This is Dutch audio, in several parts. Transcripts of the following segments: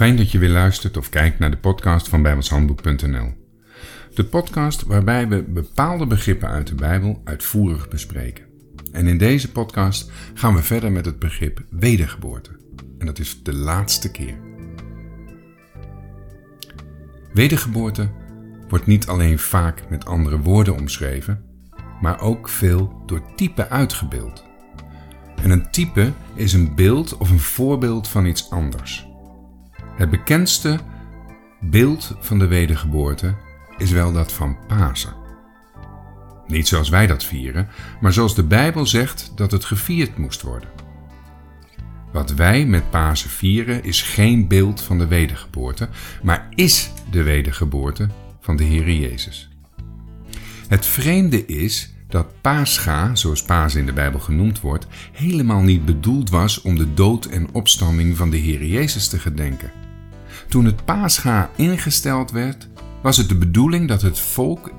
Fijn dat je weer luistert of kijkt naar de podcast van bijbelshandboek.nl. De podcast waarbij we bepaalde begrippen uit de Bijbel uitvoerig bespreken. En in deze podcast gaan we verder met het begrip wedergeboorte. En dat is de laatste keer. Wedergeboorte wordt niet alleen vaak met andere woorden omschreven, maar ook veel door type uitgebeeld. En een type is een beeld of een voorbeeld van iets anders. Het bekendste beeld van de wedergeboorte is wel dat van Pasen. Niet zoals wij dat vieren, maar zoals de Bijbel zegt dat het gevierd moest worden. Wat wij met Pasen vieren is geen beeld van de wedergeboorte, maar is de wedergeboorte van de Heer Jezus. Het vreemde is dat Pascha, zoals Pasen in de Bijbel genoemd wordt, helemaal niet bedoeld was om de dood en opstanding van de Heer Jezus te gedenken. Toen het Pascha ingesteld werd, was het de bedoeling dat het volk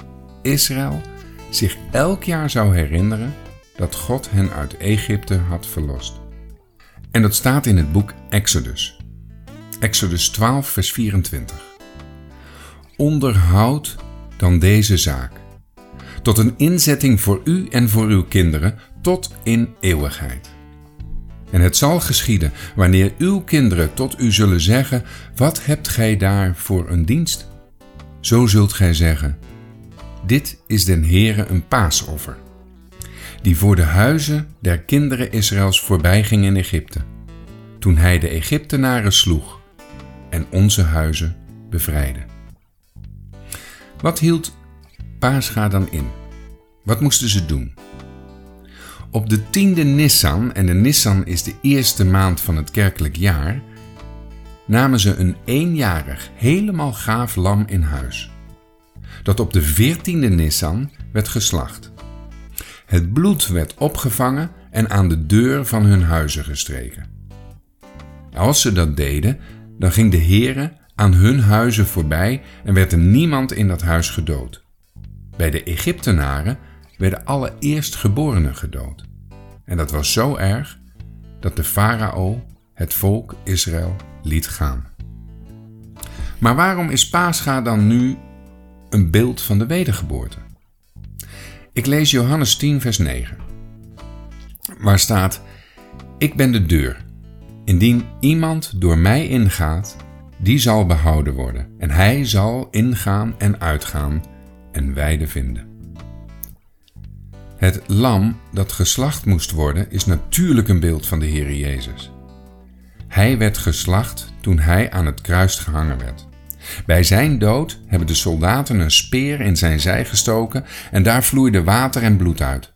Israël zich elk jaar zou herinneren dat God hen uit Egypte had verlost. En dat staat in het boek Exodus. Exodus 12, vers 24. Onderhoud dan deze zaak, tot een inzetting voor u en voor uw kinderen tot in eeuwigheid. En het zal geschieden wanneer uw kinderen tot u zullen zeggen: Wat hebt gij daar voor een dienst? Zo zult gij zeggen: Dit is den Heere een paasoffer, die voor de huizen der kinderen Israëls voorbijging in Egypte, toen hij de Egyptenaren sloeg en onze huizen bevrijdde. Wat hield Paascha dan in? Wat moesten ze doen? Op de tiende Nissan, en de Nissan is de eerste maand van het kerkelijk jaar, namen ze een eenjarig, helemaal gaaf lam in huis, dat op de veertiende Nissan werd geslacht. Het bloed werd opgevangen en aan de deur van hun huizen gestreken. Als ze dat deden, dan ging de Heere aan hun huizen voorbij en werd er niemand in dat huis gedood. Bij de Egyptenaren werden alle eerstgeborenen gedood. En dat was zo erg dat de farao het volk Israël liet gaan. Maar waarom is Pascha dan nu een beeld van de wedergeboorte? Ik lees Johannes 10, vers 9, waar staat: Ik ben de deur. Indien iemand door mij ingaat, die zal behouden worden, en hij zal ingaan en uitgaan en weide vinden. Het lam dat geslacht moest worden is natuurlijk een beeld van de Heer Jezus. Hij werd geslacht toen hij aan het kruis gehangen werd. Bij zijn dood hebben de soldaten een speer in zijn zij gestoken en daar vloeide water en bloed uit.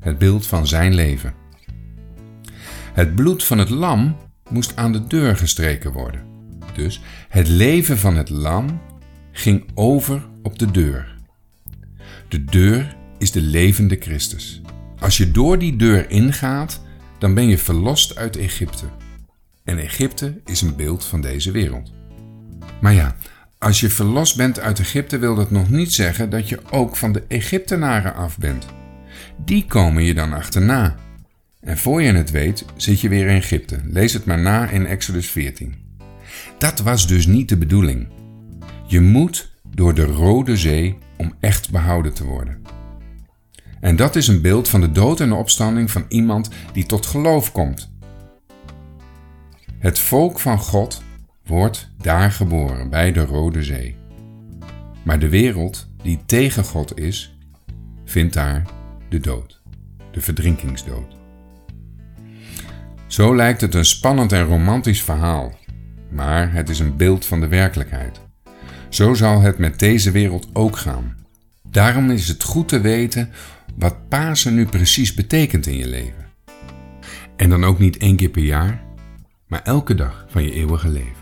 Het beeld van zijn leven. Het bloed van het lam moest aan de deur gestreken worden. Dus het leven van het lam ging over op de deur. De deur is de levende Christus. Als je door die deur ingaat, dan ben je verlost uit Egypte. En Egypte is een beeld van deze wereld. Maar ja, als je verlost bent uit Egypte wil dat nog niet zeggen dat je ook van de Egyptenaren af bent. Die komen je dan achterna. En voor je het weet, zit je weer in Egypte. Lees het maar na in Exodus 14. Dat was dus niet de bedoeling. Je moet door de Rode Zee om echt behouden te worden. En dat is een beeld van de dood en de opstanding van iemand die tot geloof komt. Het volk van God wordt daar geboren, bij de Rode Zee. Maar de wereld die tegen God is, vindt daar de dood, de verdrinkingsdood. Zo lijkt het een spannend en romantisch verhaal, maar het is een beeld van de werkelijkheid. Zo zal het met deze wereld ook gaan. Daarom is het goed te weten wat Pasen nu precies betekent in je leven. En dan ook niet één keer per jaar, maar elke dag van je eeuwige leven.